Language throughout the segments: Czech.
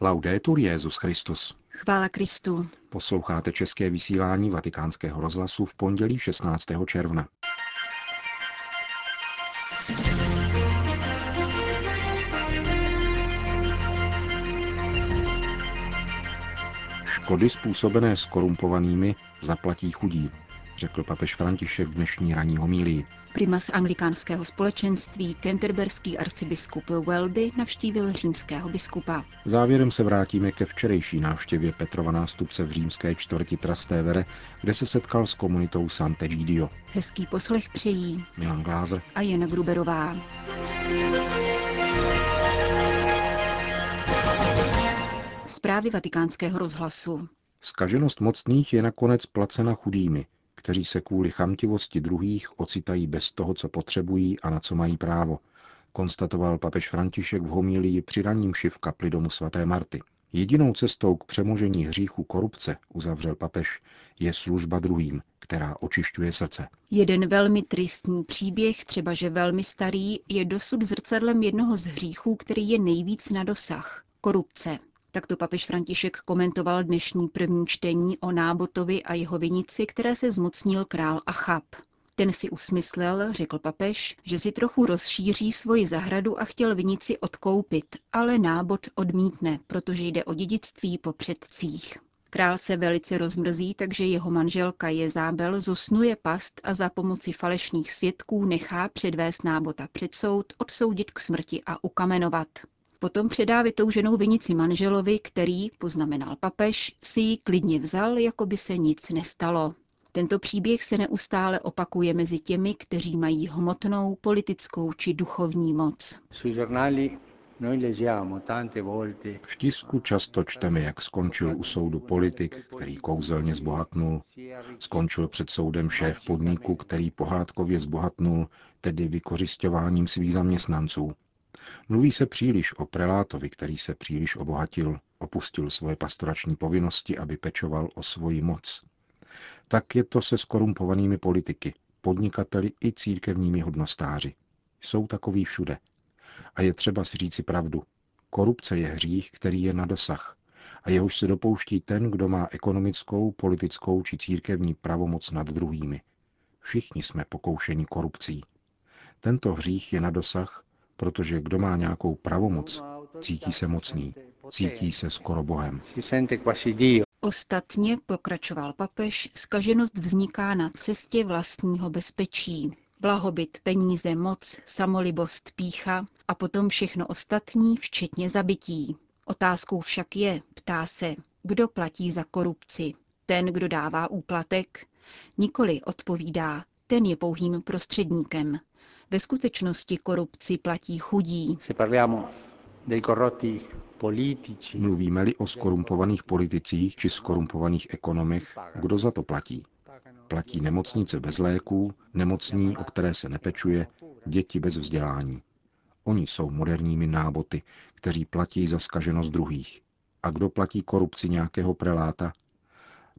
Laudetur Jezus Christus. Chvála Kristu. Posloucháte české vysílání Vatikánského rozhlasu v pondělí 16. června. Škody způsobené skorumpovanými zaplatí chudí, řekl papež František v dnešní ranní homílii. Primas anglikánského společenství, kenterberský arcibiskup Welby, navštívil římského biskupa. Závěrem se vrátíme ke včerejší návštěvě Petrova nástupce v římské čtvrti Trastevere, kde se setkal s komunitou Sant'Egidio. Hezký poslech přejí Milan Glázer a Jana Gruberová. Zprávy vatikánského rozhlasu. Skaženost mocných je nakonec placena chudými, kteří se kvůli chamtivosti druhých ocitají bez toho, co potřebují a na co mají právo, konstatoval papež František v homílii při raním šiv kapli domu svaté Marty. Jedinou cestou k přemožení hříchu korupce, uzavřel papež, je služba druhým, která očišťuje srdce. Jeden velmi tristní příběh, třeba že velmi starý, je dosud zrcadlem jednoho z hříchů, který je nejvíc na dosah korupce. Takto papež František komentoval dnešní první čtení o Nábotovi a jeho vinici, které se zmocnil král Achab. Ten si usmyslel, řekl papež, že si trochu rozšíří svoji zahradu a chtěl vinici odkoupit, ale nábot odmítne, protože jde o dědictví po předcích. Král se velice rozmrzí, takže jeho manželka Jezábel zosnuje past a za pomoci falešných svědků nechá předvést nábota před soud, odsoudit k smrti a ukamenovat. Potom předá vytouženou vinici manželovi, který, poznamenal papež, si ji klidně vzal, jako by se nic nestalo. Tento příběh se neustále opakuje mezi těmi, kteří mají hmotnou, politickou či duchovní moc. V tisku často čteme, jak skončil u soudu politik, který kouzelně zbohatnul, skončil před soudem šéf podniku, který pohádkově zbohatnul, tedy vykořišťováním svých zaměstnanců. Mluví se příliš o prelátovi, který se příliš obohatil, opustil svoje pastorační povinnosti, aby pečoval o svoji moc. Tak je to se skorumpovanými politiky, podnikateli i církevními hodnostáři. Jsou takový všude. A je třeba si říci pravdu. Korupce je hřích, který je na dosah a jehož se dopouští ten, kdo má ekonomickou, politickou či církevní pravomoc nad druhými. Všichni jsme pokoušeni korupcí. Tento hřích je na dosah protože kdo má nějakou pravomoc, cítí se mocný, cítí se skoro Bohem. Ostatně, pokračoval papež, skaženost vzniká na cestě vlastního bezpečí. Blahobyt, peníze, moc, samolibost, pícha a potom všechno ostatní, včetně zabití. Otázkou však je, ptá se, kdo platí za korupci. Ten, kdo dává úplatek? Nikoli odpovídá, ten je pouhým prostředníkem. Ve skutečnosti korupci platí chudí. Mluvíme-li o skorumpovaných politicích či skorumpovaných ekonomech, kdo za to platí? Platí nemocnice bez léků, nemocní, o které se nepečuje, děti bez vzdělání. Oni jsou moderními náboty, kteří platí za skaženost druhých. A kdo platí korupci nějakého preláta?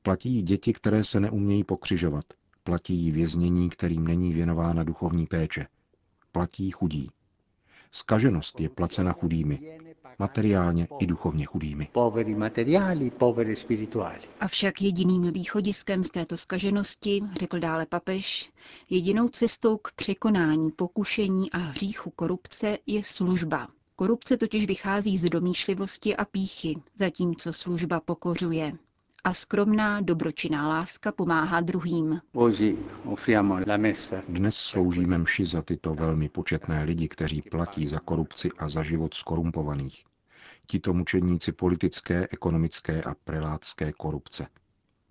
Platí děti, které se neumějí pokřižovat. Platí věznění, kterým není věnována duchovní péče platí chudí. Skaženost je placena chudými, materiálně i duchovně chudými. Avšak jediným východiskem z této skaženosti, řekl dále papež, jedinou cestou k překonání pokušení a hříchu korupce je služba. Korupce totiž vychází z domýšlivosti a píchy, zatímco služba pokořuje a skromná dobročinná láska pomáhá druhým. Dnes sloužíme mši za tyto velmi početné lidi, kteří platí za korupci a za život skorumpovaných. Tito mučedníci politické, ekonomické a prelátské korupce.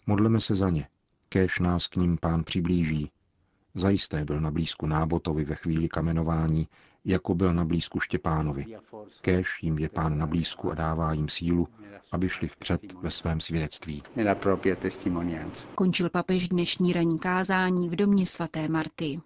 Modleme se za ně. Kéž nás k ním pán přiblíží. Zajisté byl na blízku Nábotovi ve chvíli kamenování jako byl na blízku Štěpánovi. Kéž jim je pán na blízku a dává jim sílu, aby šli vpřed ve svém svědectví. Končil papež dnešní ranní kázání v domě svaté Marty.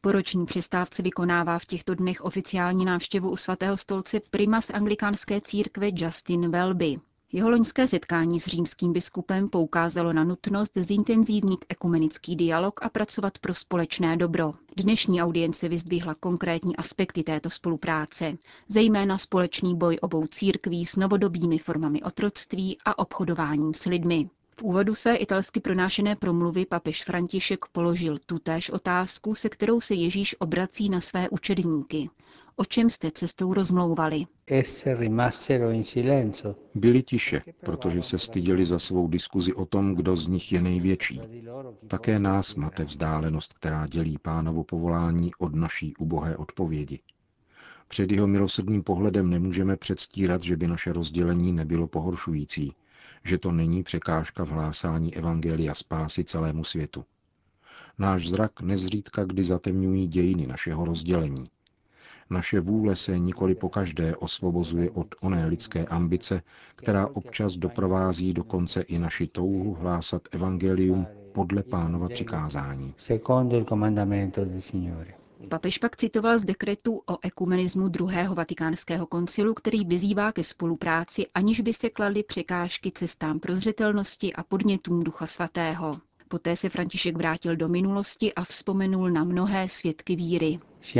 Po roční přestávce vykonává v těchto dnech oficiální návštěvu u svatého stolce primas anglikánské církve Justin Welby. Jeho loňské setkání s římským biskupem poukázalo na nutnost zintenzívnit ekumenický dialog a pracovat pro společné dobro. Dnešní audience vyzdvihla konkrétní aspekty této spolupráce, zejména společný boj obou církví s novodobými formami otroctví a obchodováním s lidmi. V úvodu své italsky pronášené promluvy papež František položil tutéž otázku, se kterou se Ježíš obrací na své učedníky. O čem jste cestou rozmlouvali? Byli tiše, protože se styděli za svou diskuzi o tom, kdo z nich je největší. Také nás máte vzdálenost, která dělí pánovo povolání od naší ubohé odpovědi. Před jeho milosrdným pohledem nemůžeme předstírat, že by naše rozdělení nebylo pohoršující, že to není překážka v hlásání Evangelia spásy celému světu. Náš zrak nezřídka kdy zatemňují dějiny našeho rozdělení. Naše vůle se nikoli pokaždé osvobozuje od oné lidské ambice, která občas doprovází dokonce i naši touhu hlásat evangelium podle pánova přikázání. Papež pak citoval z dekretu o ekumenismu druhého vatikánského koncilu, který vyzývá ke spolupráci, aniž by se kladly překážky cestám prozřetelnosti a podnětům Ducha Svatého. Poté se František vrátil do minulosti a vzpomenul na mnohé svědky víry. E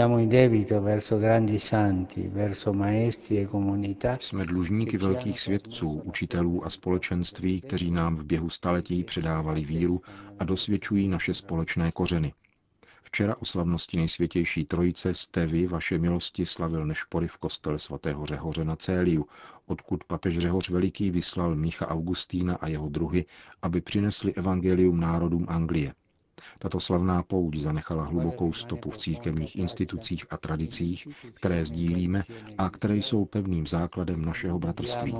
Jsme dlužníky velkých svědců, učitelů a společenství, kteří nám v běhu staletí předávali víru a dosvědčují naše společné kořeny. Včera o slavnosti nejsvětější trojice jste vy, vaše milosti, slavil nešpory v kostele svatého Řehoře na Céliu, odkud papež Řehoř Veliký vyslal Mícha Augustína a jeho druhy, aby přinesli evangelium národům Anglie. Tato slavná pouť zanechala hlubokou stopu v církevních institucích a tradicích, které sdílíme a které jsou pevným základem našeho bratrství.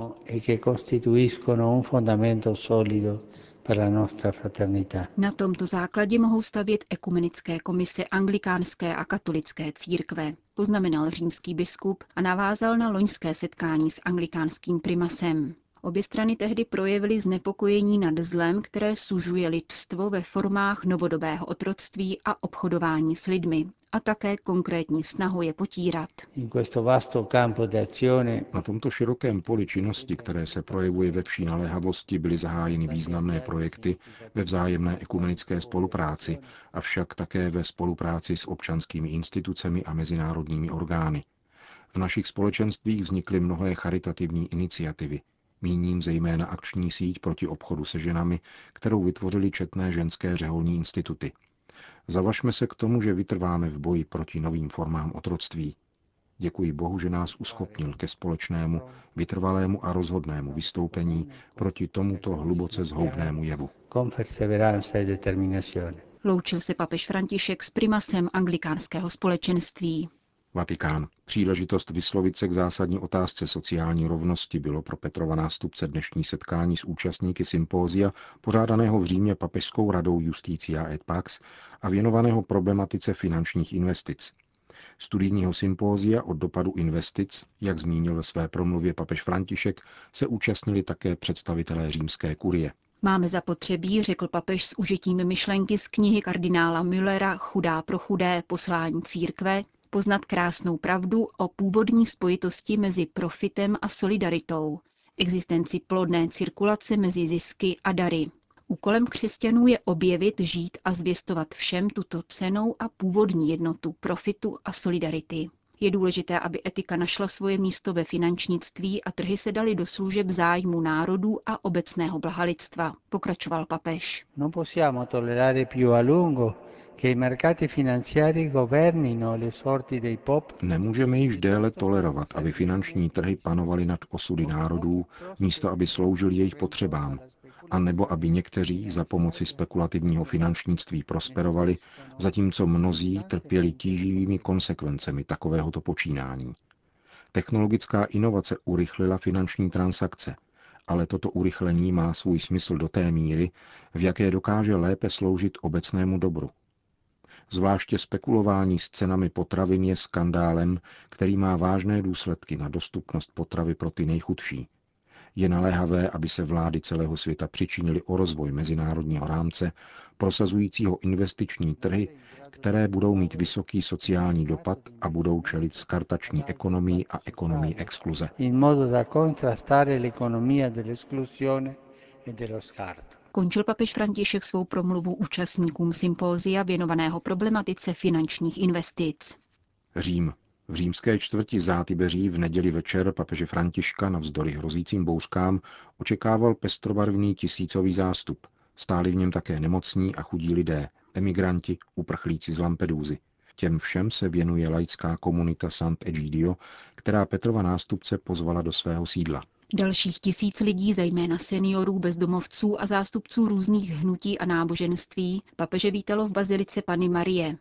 Na tomto základě mohou stavět ekumenické komise anglikánské a katolické církve, poznamenal římský biskup a navázal na loňské setkání s anglikánským primasem. Obě strany tehdy projevily znepokojení nad zlem, které sužuje lidstvo ve formách novodobého otroctví a obchodování s lidmi a také konkrétní snahu je potírat. Na tomto širokém poli činnosti, které se projevuje ve vší naléhavosti, byly zahájeny významné projekty ve vzájemné ekumenické spolupráci, avšak také ve spolupráci s občanskými institucemi a mezinárodními orgány. V našich společenstvích vznikly mnohé charitativní iniciativy, Míním zejména akční síť proti obchodu se ženami, kterou vytvořili četné ženské řeholní instituty. Zavažme se k tomu, že vytrváme v boji proti novým formám otroctví. Děkuji Bohu, že nás uschopnil ke společnému, vytrvalému a rozhodnému vystoupení proti tomuto hluboce zhoubnému jevu. E Loučil se papež František s primasem anglikánského společenství. Vatikán. Příležitost vyslovit se k zásadní otázce sociální rovnosti bylo pro Petrova nástupce dnešní setkání s účastníky sympózia, pořádaného v Římě Papežskou radou Justícia et Pax a věnovaného problematice finančních investic. Studijního sympózia o dopadu investic, jak zmínil ve své promluvě papež František, se účastnili také představitelé římské kurie. Máme zapotřebí, řekl papež s užitím myšlenky z knihy kardinála Müllera Chudá pro chudé poslání církve, poznat krásnou pravdu o původní spojitosti mezi profitem a solidaritou, existenci plodné cirkulace mezi zisky a dary. Úkolem křesťanů je objevit, žít a zvěstovat všem tuto cenou a původní jednotu profitu a solidarity. Je důležité, aby etika našla svoje místo ve finančnictví a trhy se dali do služeb zájmu národů a obecného blahalidstva, pokračoval papež. No Nemůžeme již déle tolerovat, aby finanční trhy panovaly nad osudy národů, místo aby sloužili jejich potřebám, a nebo aby někteří za pomoci spekulativního finančnictví prosperovali, zatímco mnozí trpěli tíživými konsekvencemi takovéhoto počínání. Technologická inovace urychlila finanční transakce, ale toto urychlení má svůj smysl do té míry, v jaké dokáže lépe sloužit obecnému dobru. Zvláště spekulování s cenami potravin je skandálem, který má vážné důsledky na dostupnost potravy pro ty nejchudší. Je naléhavé, aby se vlády celého světa přičinily o rozvoj mezinárodního rámce, prosazujícího investiční trhy, které budou mít vysoký sociální dopad a budou čelit skartační ekonomii a ekonomii exkluze. in modo da contrastare l'economia dell'esclusione e dello scarto. Končil papež František svou promluvu účastníkům sympózia věnovaného problematice finančních investic. Řím. V římské čtvrti Zátybeří v neděli večer papeže Františka navzdory hrozícím bouřkám očekával pestrobarvný tisícový zástup. Stáli v něm také nemocní a chudí lidé, emigranti, uprchlíci z Lampedúzy. Těm všem se věnuje laická komunita Sant'Egidio, která Petrova nástupce pozvala do svého sídla. Dalších tisíc lidí, zejména seniorů, bezdomovců a zástupců různých hnutí a náboženství, papeže vítalo v bazilice Pany Marie.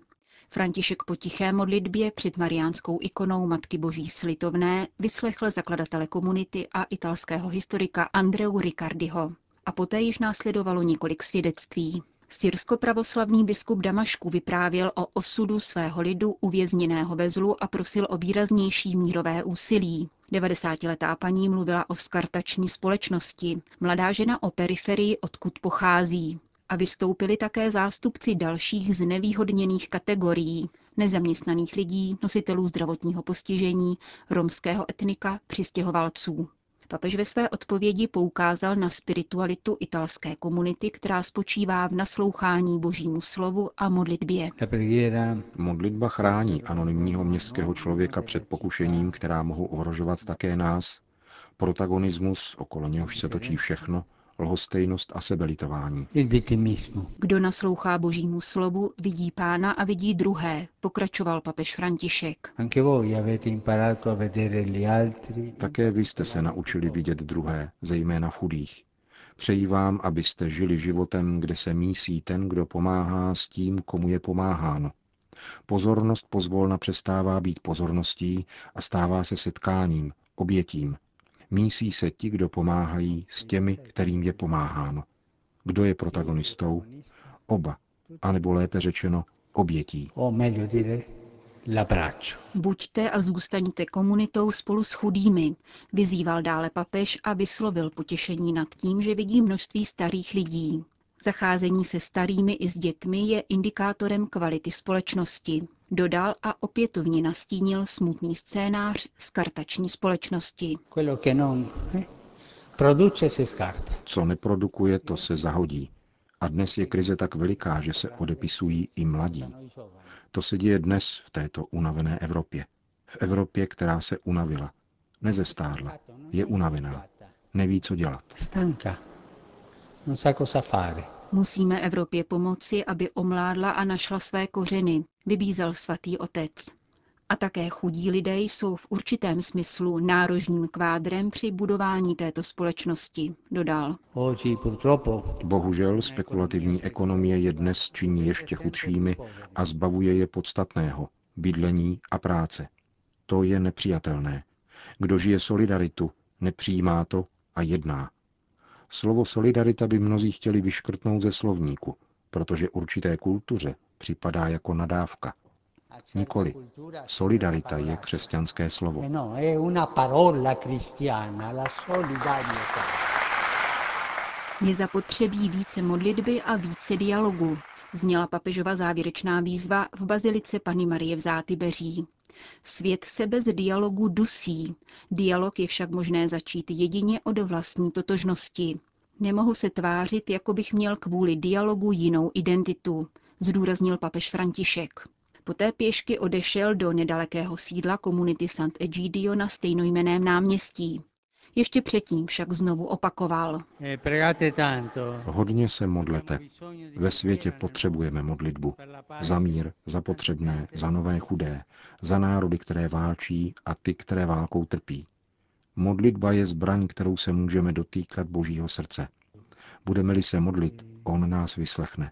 František po tiché modlitbě před mariánskou ikonou Matky Boží slitovné vyslechl zakladatele komunity a italského historika Andreu Ricardiho. A poté již následovalo několik svědectví. Syrsko-pravoslavný biskup Damašku vyprávěl o osudu svého lidu uvězněného ve zlu a prosil o výraznější mírové úsilí. 90-letá paní mluvila o skartační společnosti, mladá žena o periferii, odkud pochází. A vystoupili také zástupci dalších znevýhodněných kategorií, nezaměstnaných lidí, nositelů zdravotního postižení, romského etnika, přistěhovalců. Papež ve své odpovědi poukázal na spiritualitu italské komunity, která spočívá v naslouchání božímu slovu a modlitbě. Modlitba chrání anonymního městského člověka před pokušením, která mohou ohrožovat také nás. Protagonismus, okolo něhož se točí všechno, lhostejnost a sebelitování. Kdo naslouchá božímu slovu, vidí pána a vidí druhé, pokračoval papež František. Anche voi avete imparato a vedere gli altri Také vy jste se naučili vidět druhé, zejména v chudých. Přeji vám, abyste žili životem, kde se mísí ten, kdo pomáhá s tím, komu je pomáháno. Pozornost pozvolna přestává být pozorností a stává se setkáním, obětím. Mísí se ti, kdo pomáhají, s těmi, kterým je pomáháno. Kdo je protagonistou? Oba. A nebo lépe řečeno, obětí. Buďte a zůstaňte komunitou spolu s chudými, vyzýval dále papež a vyslovil potěšení nad tím, že vidí množství starých lidí. Zacházení se starými i s dětmi je indikátorem kvality společnosti. Dodal a opětovně nastínil smutný scénář z kartační společnosti. Eh. Co neprodukuje, to se zahodí. A dnes je krize tak veliká, že se odepisují i mladí. To se děje dnes v této unavené Evropě. V Evropě, která se unavila. Nezestárla. Je unavená. Neví, co dělat. Stanca. Non sa cosa fare. Musíme Evropě pomoci, aby omládla a našla své kořeny, vybízel svatý otec. A také chudí lidé jsou v určitém smyslu nárožním kvádrem při budování této společnosti, dodal. Bohužel spekulativní ekonomie je dnes činí ještě chudšími a zbavuje je podstatného, bydlení a práce. To je nepřijatelné. Kdo žije solidaritu, nepřijímá to a jedná. Slovo solidarita by mnozí chtěli vyškrtnout ze slovníku, protože určité kultuře připadá jako nadávka. Nikoli. Solidarita je křesťanské slovo. No, solidarietà. Je zapotřebí více modlitby a více dialogu, zněla papežova závěrečná výzva v bazilice Pany Marie v Zátybeří. Svět se bez dialogu dusí. Dialog je však možné začít jedině od vlastní totožnosti. Nemohu se tvářit, jako bych měl kvůli dialogu jinou identitu, zdůraznil papež František. Poté pěšky odešel do nedalekého sídla komunity Sant'Egidio na stejnojmeném náměstí. Ještě předtím však znovu opakoval. Eh, pregate tanto. Hodně se modlete. Ve světě potřebujeme modlitbu. Za mír, za potřebné, za nové chudé, za národy, které válčí a ty, které válkou trpí. Modlitba je zbraň, kterou se můžeme dotýkat Božího srdce. Budeme-li se modlit, On nás vyslechne.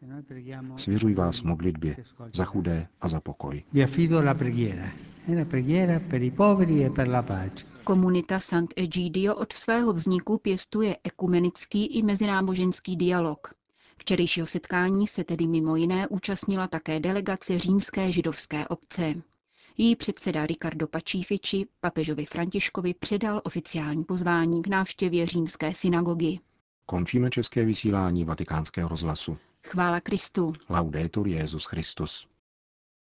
Svěřuj vás modlitbě za chudé a za pokoj. Vi affido la preghiera. È la preghiera per i poveri e per la pace. Komunita Sant'Egidio od svého vzniku pěstuje ekumenický i mezináboženský dialog. Včerejšího setkání se tedy mimo jiné účastnila také delegace římské židovské obce. Její předseda Ricardo Pacífici papežovi Františkovi předal oficiální pozvání k návštěvě římské synagogy. Končíme české vysílání vatikánského rozhlasu. Chvála Kristu. Laudetur Jezus Christus.